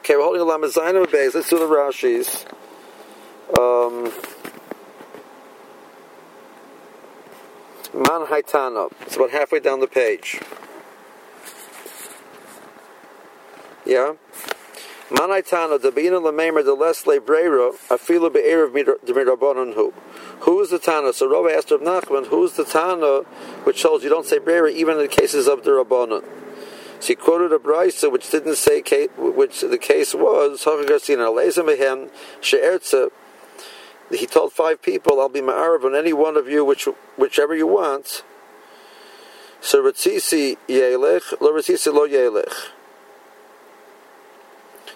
Okay, we're holding a Lamazina base. Let's do the Rashi's. Um, Man Haitana. It's about halfway down the page. Yeah? Man Haitana, Dabina Lamemer, the Lesle Brera, Afila Be'er of Mirabonon who. Who is the Tana? So Rabbi asked Rav Nachman, who is the Tana which tells you don't say Brera even in the cases of the Rabbanon? He quoted a brisa which didn't say which the case was. He told five people, "I'll be ma'arav on any one of you, which whichever you want." So yelech, lo lo yelech.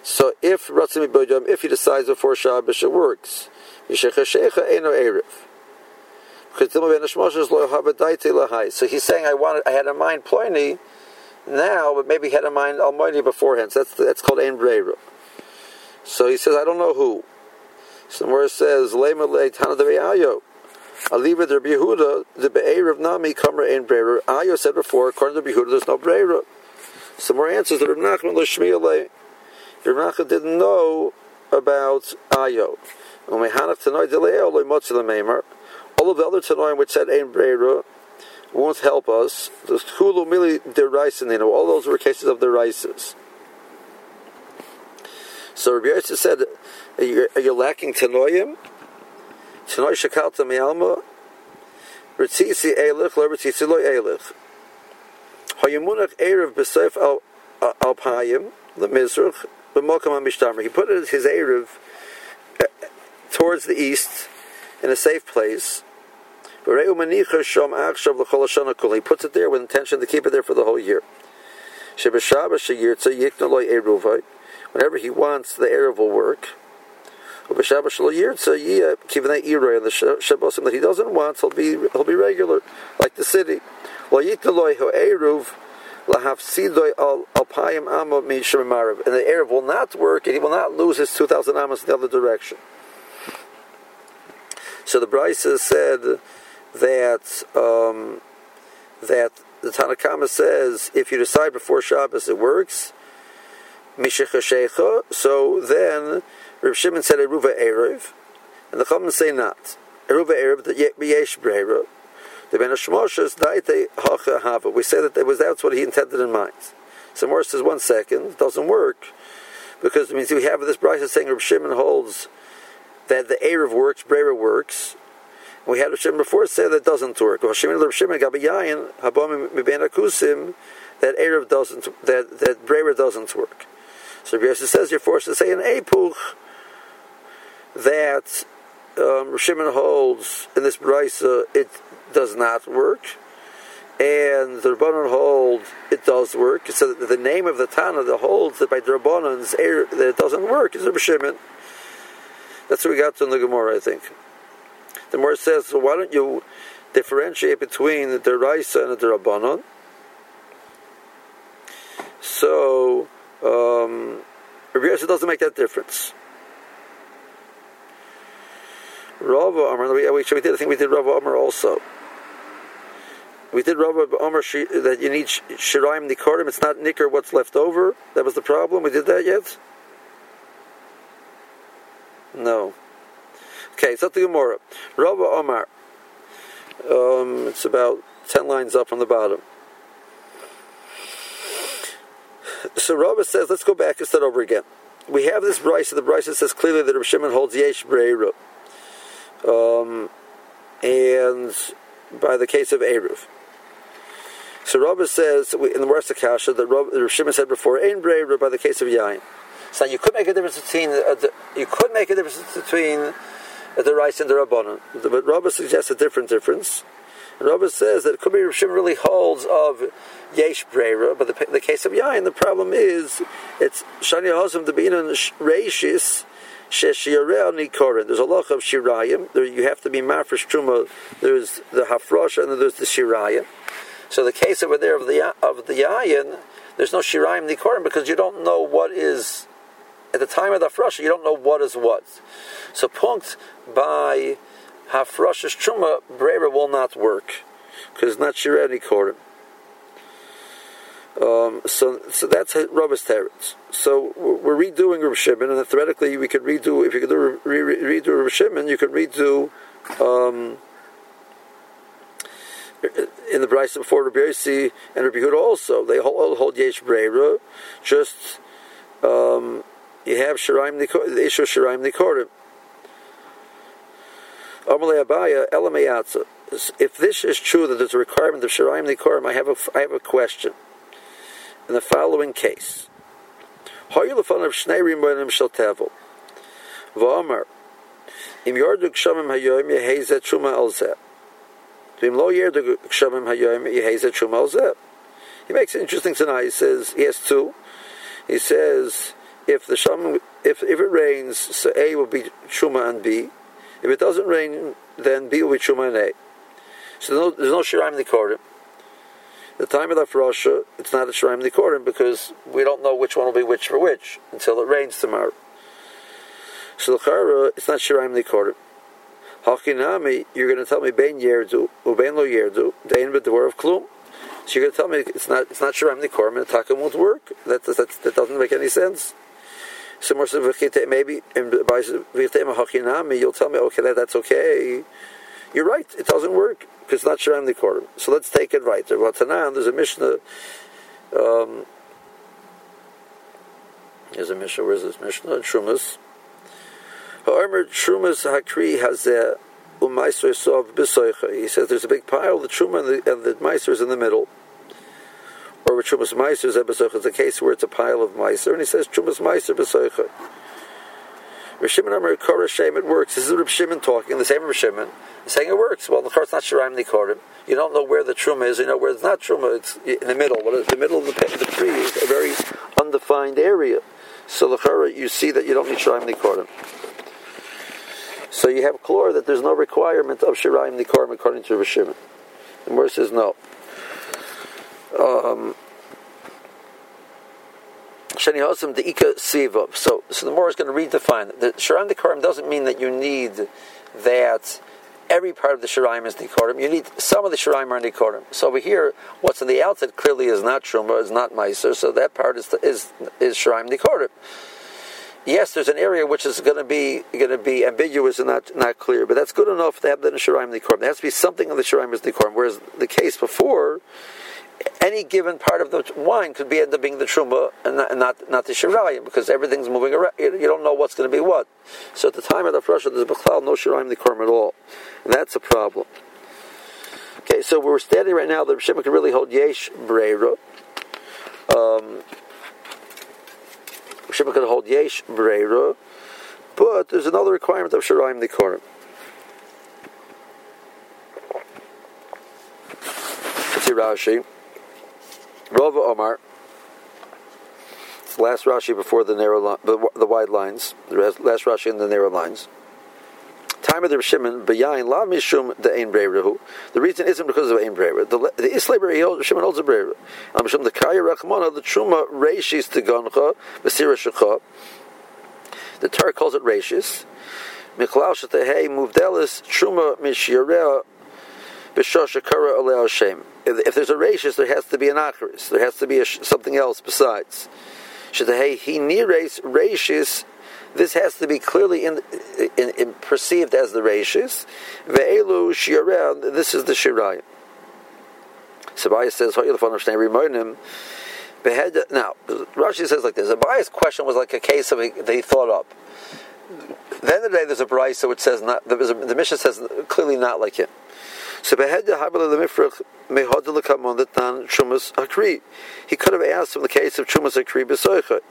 So if if he decides before Shabbos, it works. Because So he's saying, I wanted, I had in mind Ploini now, but maybe had in mind Almighty beforehand. So that's that's called Ein Breira. So he says, I don't know who. Somewhere it says, Lema Le de Ayo. Aliva de Yehuda, the Be'er of Nami, Kamra Ein Breira. Ayo said before, according to Yehuda, there's no Breira. Some more answers that Rav Nachman Lishmiele. Rav Nachman didn't know about Ayo. All of the other Tanoim which said Ein Breira, won't help us. The Hulu Mili Deraisin, all those were cases of Deraisis. So Rabbi Yosef said, are you, are you lacking Tanoim? Tanoy Shakalta Mialma? Ritzisi Eilich, lo Ritzisi lo Eilich. Hayamunach Erev B'Seif Al Payim, the Mizrach, B'Mokam HaMishtamer. He put his Erev uh, towards the east in a safe place. He puts it there with intention to keep it there for the whole year. Whenever he wants, the Erev will work. Keeping that iroy And the Shabbosim that he doesn't want, he'll be he'll be regular, like the city. And the Erev will not work, and he will not lose his 2,000 amos in the other direction. So the Brisa said that um, that the Tanakhama says if you decide before Shabbos it works, so then Reb Shimon said Eruva Erev, and the Chachamim say not. Eruva Erev, the Yesh Breira. The Ben Hashmoshes, Daite Hacha Hava. We say that it was that's what he intended in mind. So more says one second, it doesn't work. Because it means we have this Bryce saying Reb Shimon holds that the Erev works, Breira works, we had Shimon before said that doesn't work. That Erev doesn't that that Bremer doesn't work. So Rabbi says you're forced to say an Epuch that um, Shimon holds in this brisa it does not work, and the Rabbanon hold it does work. So the name of the Tana that holds that by the Rabbanon's that it doesn't work is Rabbi Shimon. That's what we got to in the Gemara, I think. The Gemara says, so why don't you differentiate between the Raisa and the Rabbanon? So, um, Rabbi doesn't make that difference. Rava Amar, we, we, did, I think we did Rava Amar also. We did Rava Amar that you need Shiraim Nikorim, it's not Nikar what's left over. That was the problem. We did that yet? No. Okay, so to Gemara. Rava Omar. Um, it's about ten lines up on the bottom. So Rava says, let's go back and start over again. We have this Bryce, the Bryce says clearly that Rav Shimon holds Yesh Breira. Um, and by the case of Eruv. So Rava says in the Rest of Kasha that Rav Shimon said before, Ein Breira by the case of Yain. So you could make a difference between uh, you could make a difference between the rice and the rabbanon. But Rabba suggests a different difference. And says that Kubi Rishim really holds of Yesh Breira, but the, the case of Yain, the problem is it's Shani Hosam the Binan Reishis. There's a lot of Shirayim. There you have to be Mafresh Truma. There's the Hafrosh and then there's the Shirayim. So the case over there of the of the Yayin, there's no Shirayim Nikorin because you don't know what is at the time of the Hafrosh, you don't know what is what. So punkt by Hafrashas Truma, Breira will not work because it's not Shirani Korim. Um, so, so that's Rabba's teretz. So we're redoing Rav Shimon, and theoretically we could redo. If you could do re, re, redo Rav Shimon, you could redo um, in the Bryce before Rabbi Yossi and Rabbi Yehuda also. They hold, hold Yesh Breira. Just um, you have Shiraim the issue of Shiraim Nikorim. Amalei Abaya Elameyatza. If this is true that there's a requirement of Shiraim Nikorim, I have a I have a question. In the following case, Hoyul of Shnei Rimonim Shel Tevel. V'Amar Im Yordu Kshamim Hayoim Yehezet Shuma Alzeh. V'Im Lo Yordu Kshamim Hayoim Yehezet Shuma Alzeh. He makes it interesting tonight. He says he has two. He says if the Shamim, if if it rains, so A will be Shuma and B. If it doesn't rain, then B will be Shuma and A. So there's no, there's no Shiraim Nikorim the time of the Afrosha, it's not a Shraim Nikorim because we don't know which one will be which for which until it rains tomorrow. So the Chara, it's not Shiraim Nikorim. Hakinami, you're going to tell me Ben Yerdu, Uben Lo Yerdu, Dain B'Dwar of Klum. So you're going to tell me it's not it's not Shiraim Nikorim and Takim won't work. That, that, that doesn't make any sense. So more maybe Hakinami, you'll tell me, okay, that, that's okay. You're right, it doesn't work because it's not Shiram Nikorim. So let's take it right. There's a Mishnah. Um, there's a Mishnah. Where's this Mishnah? Trumas. However, Trumas Hakri has a umaiser sov. He says there's a big pile. The truma and the, and the is in the middle. Or with trumas meiser is a case where it's a pile of meiser, and he says trumas meiser b'soicha. Rav Amar Korah Shem, it works. This is Rav Shimon talking, the same Rav Shimon, saying it works. Well, the course not Shiraim Nikorim. You don't know where the Truma is, you know where it's not Truma, it's in the middle. Is the middle of the, the tree is a very undefined area. So the Korah, you see that you don't need Shiraim Nikorim. So you have clear that there's no requirement of Shiraim Nikorim according to Rav Shimon. The Mor says no. Um, the. So, so the more is going to redefine that Sharam Dikarim doesn't mean that you need that every part of the Shiraim is Nikorim. You need some of the Shiraim are Nikorim. So over here, what's on the outside clearly is not Truma, is not Meiser, so that part is is is Shiraim Nikorim. Yes, there's an area which is going to be going to be ambiguous and not not clear, but that's good enough to have in Shiraim. There has to be something in the Shiraim is Nikorim, whereas the case before any given part of the wine could be end up being the truma and not not, not the shirayim because everything's moving around. You don't know what's going to be what. So at the time of the Russia, there's b'chlal no shirayim the korm at all, and that's a problem. Okay, so we're standing right now. The Shema could really hold yesh breira. Um, Shema could hold yesh breira, but there's another requirement of shirayim the korm. Rashi. Rava Omar. It's the last Rashi before the narrow, li- the wide lines. The last Rashi in the narrow lines. Time of the Shimon Bayain La Mishum the Ein Breirahu. The reason isn't because of Ein Breira. The the Isla Shimon holds a Breira. Al Mishum the Kaya Rachmana the Truma Reishis Tegoncha Basira Shekha. The Torah calls it Reishis. Mikhlal Shetahei Muvdelis Truma Mishyareah B'Shoshakara Alei Hashem if, there's a rachis, there has to be an acharis. There has to be a, something else besides. Shadahei he nires rachis. This has to be clearly in, in, in perceived as the rachis. Ve'elu shiareh. This is the shirayim. Sabaya says, Now, Rashi says like this: Abaya's question was like a case of that he thought up. Then the day there's a brisa which says not. The, the mission says clearly not like him. So behed lemifrach mehod lekamon tan chumas hakri. He could have asked from the case of chumas hakri b'soicha.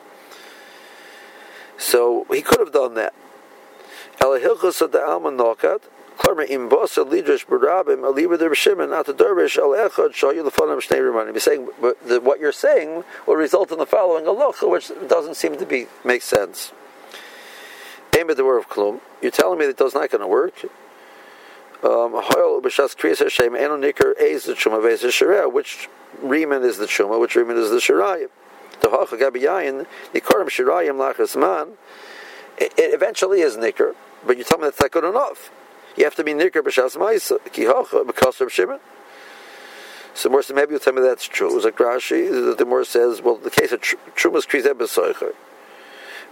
So he could have done that. Elahilchus of the alma nokat. Klarma im bosa lidrash barabim aliba der b'shimon at the dervish al echad shoyu lefanam shnei remanim. He's saying what you're saying will result in the following halacha, which doesn't seem to be make sense. Aim at the word of klum. You're telling me that that's not going to work. Um, which Riemann is the Truma, which Riemann is the Shirayim. The Hacha Gabiyayin, Nikarim Shirayim Lachas Man, it eventually is Nikr, but you tell me that's not good enough. You have to be Nikr B'Shas Ma'isa, Ki Hacha, because of Shimon. So more maybe you'll tell me that's true. It was like Rashi. The more says, well, the case of Trumas Krizeh Besoicher.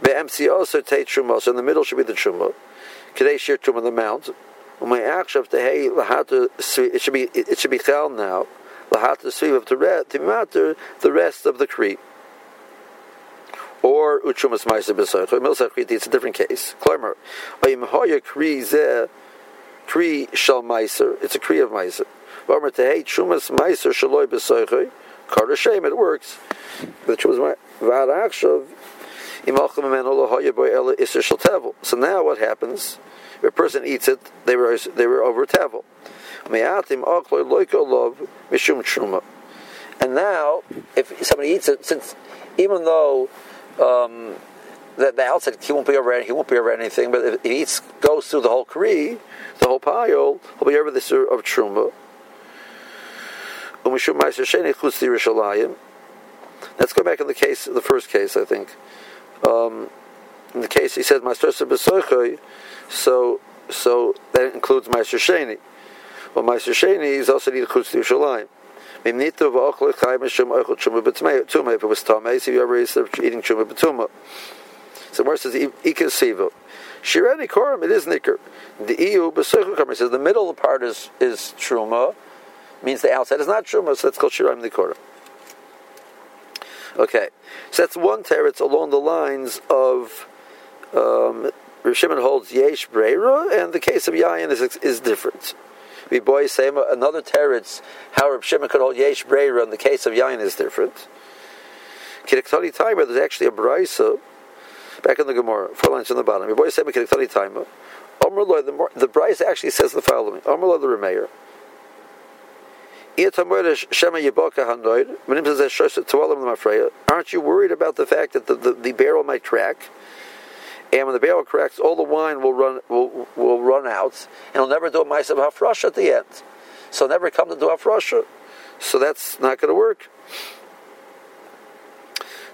The MC also take Truma, so in the middle should be the Truma. Kadei share Truma the mount. It should be it should be chal now. The to matter the rest of the creep. Or uchumas ma'aser b'soich. Milsa kriti. It's a different case. Klarmer. Oyim hoya kri zeh kri shal ma'aser. It's a kri of ma'aser. V'omer tehei chumas ma'aser shaloi b'soich. Kar shame. It works. The chumas v'ad achshav. So now what happens? If a person eats it, they were they were over tevel. And now, if somebody eats it, since even though um, the, the outside he won't be over he won't be over anything, but if he eats goes through the whole kri, the whole pile, he'll be over the this of truma. Let's go back in the case, the first case, I think. Um, in the case he says Master Besoichoi, so so that includes Meister Sheni. Well, Meister Sheni is also need to Yerushalayim. If it was tamei, so you ever eat eating chuma betuma. So where says ikasiva. Shirani koram, it is nicker. The EU besuchu says the middle part is is truma, means the outside is not truma, so that's called shirani koram. Okay, so that's one teretz along the lines of um, Rav Shimon holds yesh breira, and the case of yayin is is different. We boy say another teretz how Rav Shimon could hold yesh breira, and the case of yayin is different. Kidiktani timer, there's actually a brisa back in the Gemara, four lines on the bottom. We boy say kidiktani timer. The, the brisa actually says the following: Omer the Remeir. Aren't you worried about the fact that the, the, the, barrel might crack? And when the barrel cracks, all the wine will run will, will run out, and it'll never do a mice of hafrasha at the end. So never come to do hafrasha. So that's not going to work.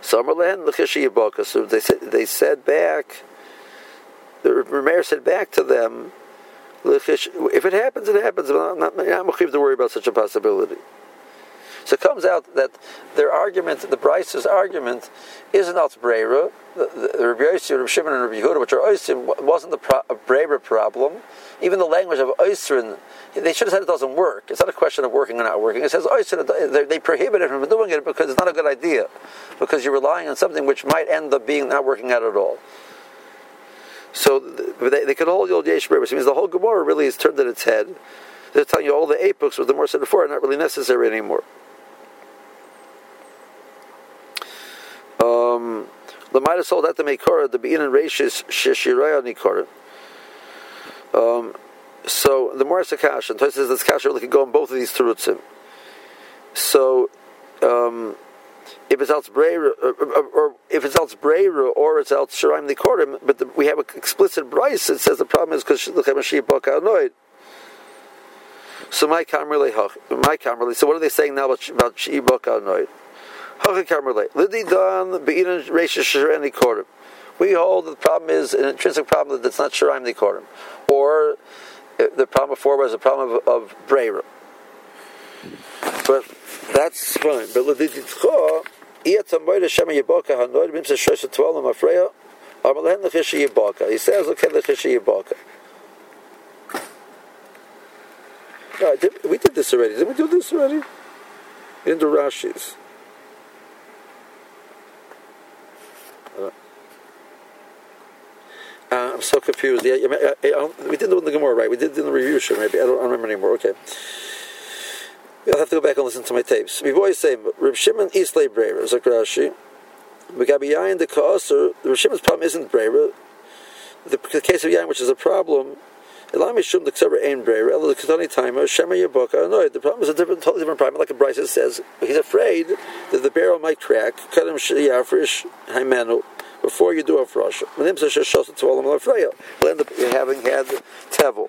Summerland, So they said they said back. The mayor said back to them if it happens, it happens. But I'm not, not to worry about such a possibility. So it comes out that their argument, the Bryce's argument, isn't al brera. The, the Rabbi Yossi, Rabbi Shimon, and Rabbi Yehuda, which are Oisrim, wasn't the pro, brera problem. Even the language of Oisrin, they should have said it doesn't work. It's not a question of working or not working. It says Oisrin, they prohibit it from doing it because it's not a good idea, because you're relying on something which might end up being not working out at all. So they, they could hold the old Yesh Which means the whole Gemara really is turned on its head. They're telling you all the eight books with the more said before are not really necessary anymore. Um, the Midas sold that the Mekora, the Bein and Rashis Shishiraya Nikora. Um, so the more Akash, and says this Kash really could go on both of these Terutzim. So, um, if it's else breira, or, or, or, if it's else breira, or it's else shiraim nikorim, but the, we have an explicit bryce that says the problem is because l'chemashiyah baka annoyed. So my kamrele, my kamrele. So what are they saying now about about shi baka annoyed? We hold that the problem is an intrinsic problem that's not shiraim nikorim, or uh, the problem before was a problem of, of breira. But that's fine. But l'diditcha, iya tamoyda shema yiboka hanoid twalam afreya, amalhen yiboka. He says, okay, l'chisha yiboka. No, did, we did this already. Did we do this already? In the Rashi's. Uh, I'm so confused. Yeah, I, um, we didn't do in the Gemara, right? We did in the review show, maybe. I don't, I don't remember anymore. Okay. I'll have to go back and listen to my tapes. We always say, Reb Shimon Islay Breira, Zakrashi. Gabi Yain the Kaasr, Reb Shimon's problem isn't Breira. The, the case of Yain, which is a problem, Elami Shum the Ksaber Ein Breira, Ela the Katani Timer, Shema Yaboka, annoyed. The problem is a different, totally different problem, like Bryce says. He's afraid that the barrel might crack, cut him Yafrish, Haimenu, before you do a frosh. When him says Shosa Twalam Lafreya, will end up having had Tevel.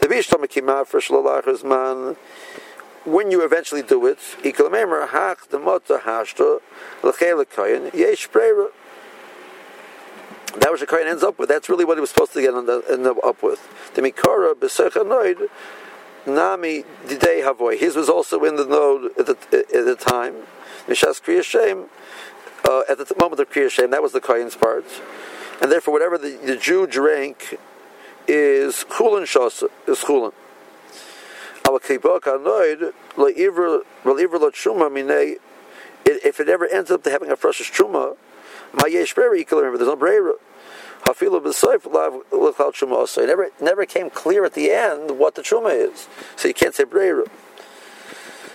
The Bishlam Kimah for Shlalach's man when you eventually do it, that was the kohen ends up with, that's really what he was supposed to get the, end up with. The b'sechanoid Nami. His was also in the node at the, at the time. Uh, at the moment of Kriya Shem, that was the Kayan's part. And therefore, whatever the, the Jew drank is Chulin Shas, is Chulin. If it ever ends up to having a fresh truma, there's no brera. It never, never came clear at the end what the truma is. So you can't say brera.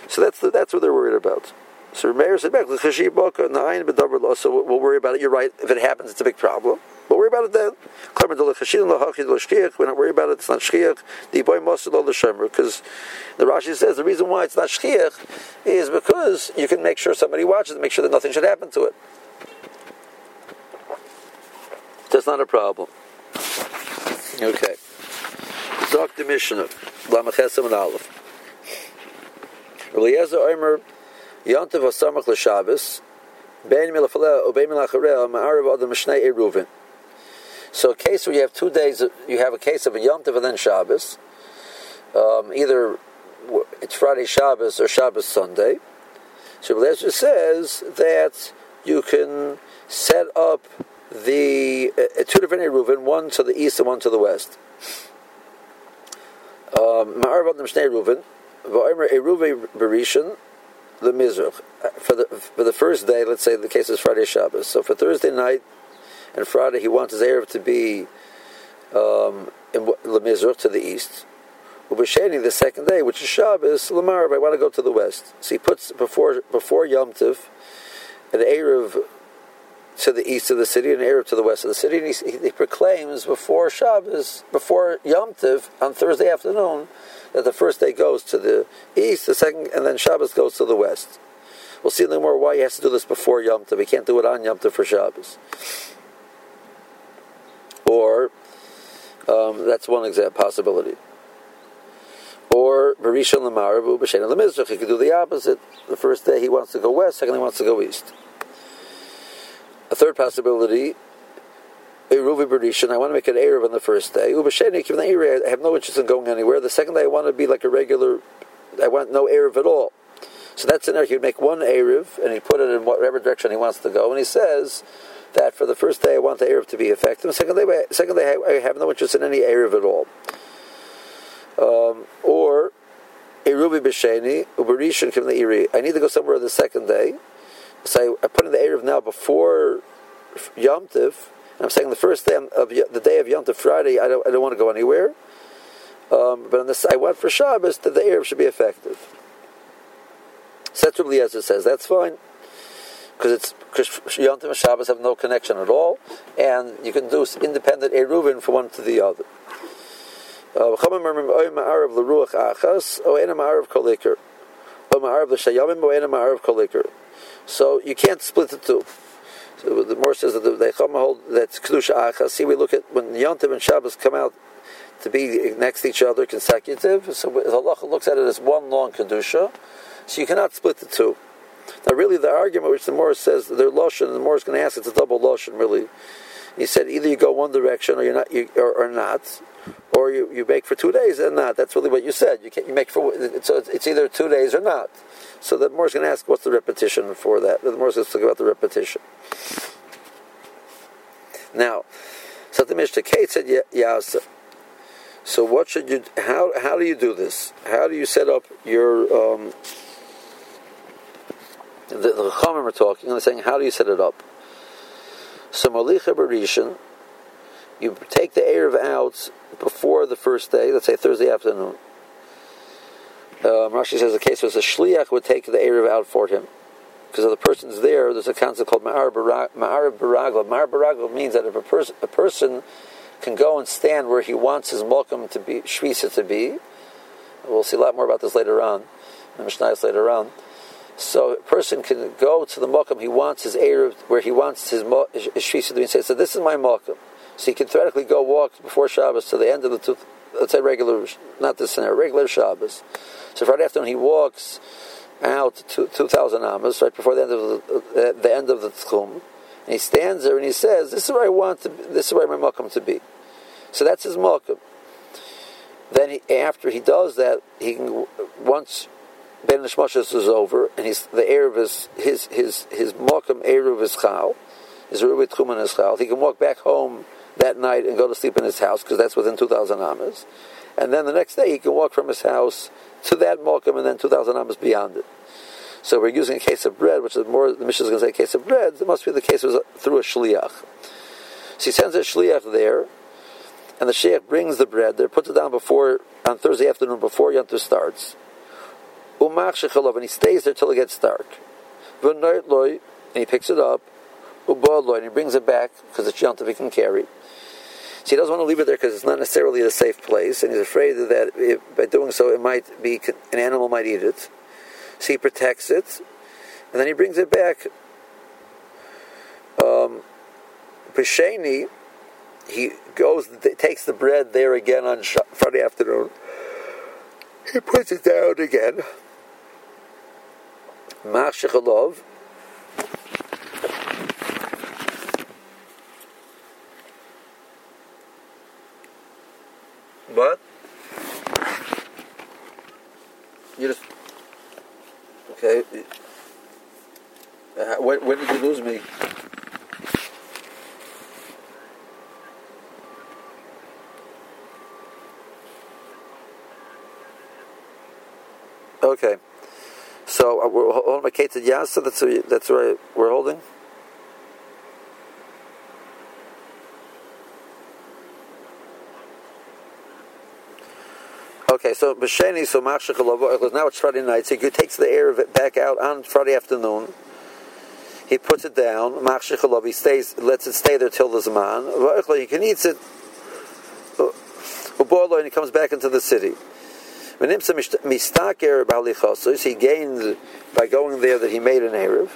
So that's the, that's what they're worried about. So Meir said back, so we'll worry about it. You're right. If it happens, it's a big problem. We'll worry about it then. We're not worried about it. It's not shchiach. The boy must the shemer because the Rashi says the reason why it's not shchiach is because you can make sure somebody watches and make sure that nothing should happen to it. That's not a problem. Okay. Dr. Mishnah, Lamachesam and Aleph. Omer, Yontav Hasamach L'Shabbos, Ben Milafaleh, Obey Milachareh, Ma'arav Adam Mishnei Eruvin. So a case where you have two days, you have a case of a Yom Tov and then Shabbos. Um, either it's Friday Shabbos or Shabbos Sunday. So Belezra says that you can set up the uh, two different Eruvin, one to the east and one to the west. Um, Ma'arav Adam Mishnei Eruvin, Va'omer Eruve Berishan, the Mizrach. For the, for the first day, let's say the case is Friday Shabbos. So for Thursday night, and Friday he wants his Erev to be um, in Lemizrach to the east. Ubasheni the second day, which is Shabbos, Lamar, I want to go to the west. So he puts before before Yom Tiv an Erev to the east of the city and Arab to the west of the city, and he, he proclaims before Shabbos, before Yom Tiv on Thursday afternoon, that the first day goes to the east, the second, and then Shabbos goes to the west. We'll see a little more why he has to do this before Yom Tov. He can't do it on Yom Tov for Shabbos or um, that's one example possibility. Or Barishon Lamarabu B'Shen Lemizrach, he could do the opposite. The first day he wants to go west, second he wants to go east. A third possibility, Eruvi Barishon, I want to make an Erev on the first day. The I have no interest in going anywhere. The second day I want to be like a regular, I want no Erev at all. So that's in there. He would make one Erev and he put it in whatever direction he wants to go. And he says, that for the first day I want the Erev to be effective, and second day, second day I have no interest in any Erev at all. Um, or Erubi B'Sheni, Uberishan Kim Iri. I need to go somewhere on the second day. So I, put in the Erev now before Yom Tiv, I'm saying the first day of the day of Yom Tiv, Friday, I don't, I don't want to go anywhere. Um, but on this, I went for Shabbos that the Erev should be effective. So that's what says. That's fine because it's because Yom Tov and Shabbos have no connection at all, and you can do independent eruvin from one to the other. Uh, so you can't split the two. So the more says that the Chama hold that's kedusha achas. See, we look at when Yom Tov and Shabbos come out to be next to each other consecutive. So halacha looks at it as one long kedusha. So you cannot split the two. Now, really, the argument which the Morris says they're Loshen, the Morris is going to ask it's a double Loshen, really. He said either you go one direction or you're not, you, or, or not, or you, you make for two days and not. That's really what you said. You can't you make for so it's, it's either two days or not. So the Morris going to ask what's the repetition for that. The Morris is talking about the repetition. Now, so the Mishnah Kate said Yasa. So what should you? How how do you do this? How do you set up your um, the, the Chachamim are talking, and they're saying, how do you set it up? So Malicha Barishan, you take the Erev out before the first day, let's say Thursday afternoon. Um, Rashi says the case was a Shliach would take the Erev out for him. Because if the person's there, there's a concept called Ma'ar Baragla. Ma'ar Baragla means that if a, pers- a person can go and stand where he wants his Malkum to be, Shvisa to be, we'll see a lot more about this later on, the Mishnah later on so a person can go to the Mokum he wants his Erev, where he wants his, his to be and say, so this is my Mokum. So he can theoretically go walk before Shabbos to the end of the, two, let's say regular, not this scenario, regular Shabbos. So Friday afternoon he walks out to 2,000 amas, right before the end of the, the end of the Tchum, and he stands there and he says, this is where I want to, be, this is where my Mokum to be. So that's his Mokum. Then he, after he does that, he can once Ben Nishmashas is over, and he's the heir of his his his Mokum Eruv his Chal, his Rubi Tchuman his Chal. He can walk back home that night and go to sleep in his house because that's within two thousand amas, and then the next day he can walk from his house to that Mokum and then two thousand amas beyond it. So we're using a case of bread, which is more the Mishnah is going to say a case of bread. It must be the case was through a shliach. So he sends a shliach there, and the sheikh brings the bread there, puts it down before on Thursday afternoon before Yantu starts Umach shechalov, and he stays there till it gets dark. V'noit loy, and he picks it up. Ubod loy, and he brings it back because it's yontav he can carry. So he doesn't want to leave it there because it's not necessarily a safe place, and he's afraid that if, by doing so, it might be an animal might eat it. So he protects it, and then he brings it back. Um, he goes, takes the bread there again on Friday afternoon. He puts it down again. Mach Shechalov. What? You just okay. Uh, when, when did you lose me? Okay. So uh, Yasa. That's that's where we're holding. Okay, so B'Sheni, so Machshech now it's Friday night, so he takes the air of it back out on Friday afternoon. He puts it down, Machshech he stays, lets it stay there till the Zman. He can eat it, and he comes back into the city. He gains by going there that he made an Erev.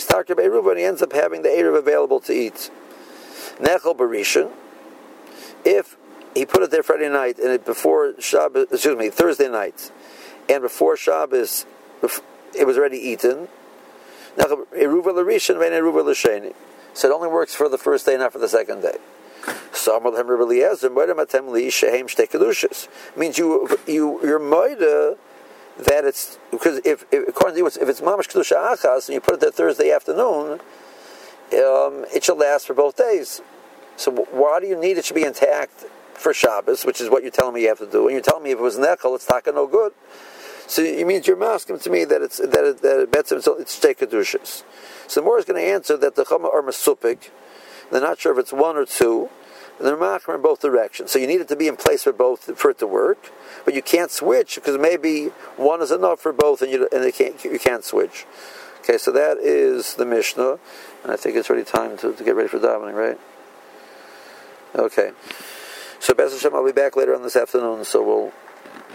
Start Erev, and he ends up having the Erev available to eat. Nechel Barishan, if he put it there Friday night and it before Shabbos, excuse me, Thursday night, and before Shabbos, it was already eaten. Eruva Larishan, Eruva Lasheni. So it only works for the first day, not for the second day. Means you you you're moida that it's because if, if according to you if it's mamash kedusha achas and you put it there Thursday afternoon, um, it should last for both days. So why do you need it to be intact for Shabbos, which is what you're telling me you have to do? And you're telling me if it was nechel, it's taka no good. So it means you're asking to me that it's that it, that it bets it's shtei kedushas. So the more is going to answer that the chama are masupik. They're not sure if it's one or two and they're machmer in both directions. So you need it to be in place for both for it to work, but you can't switch because maybe one is enough for both, and you and can't you can't switch. Okay, so that is the Mishnah, and I think it's already time to, to get ready for davening, right? Okay. So Bez Hashem, I'll be back later on this afternoon, so we'll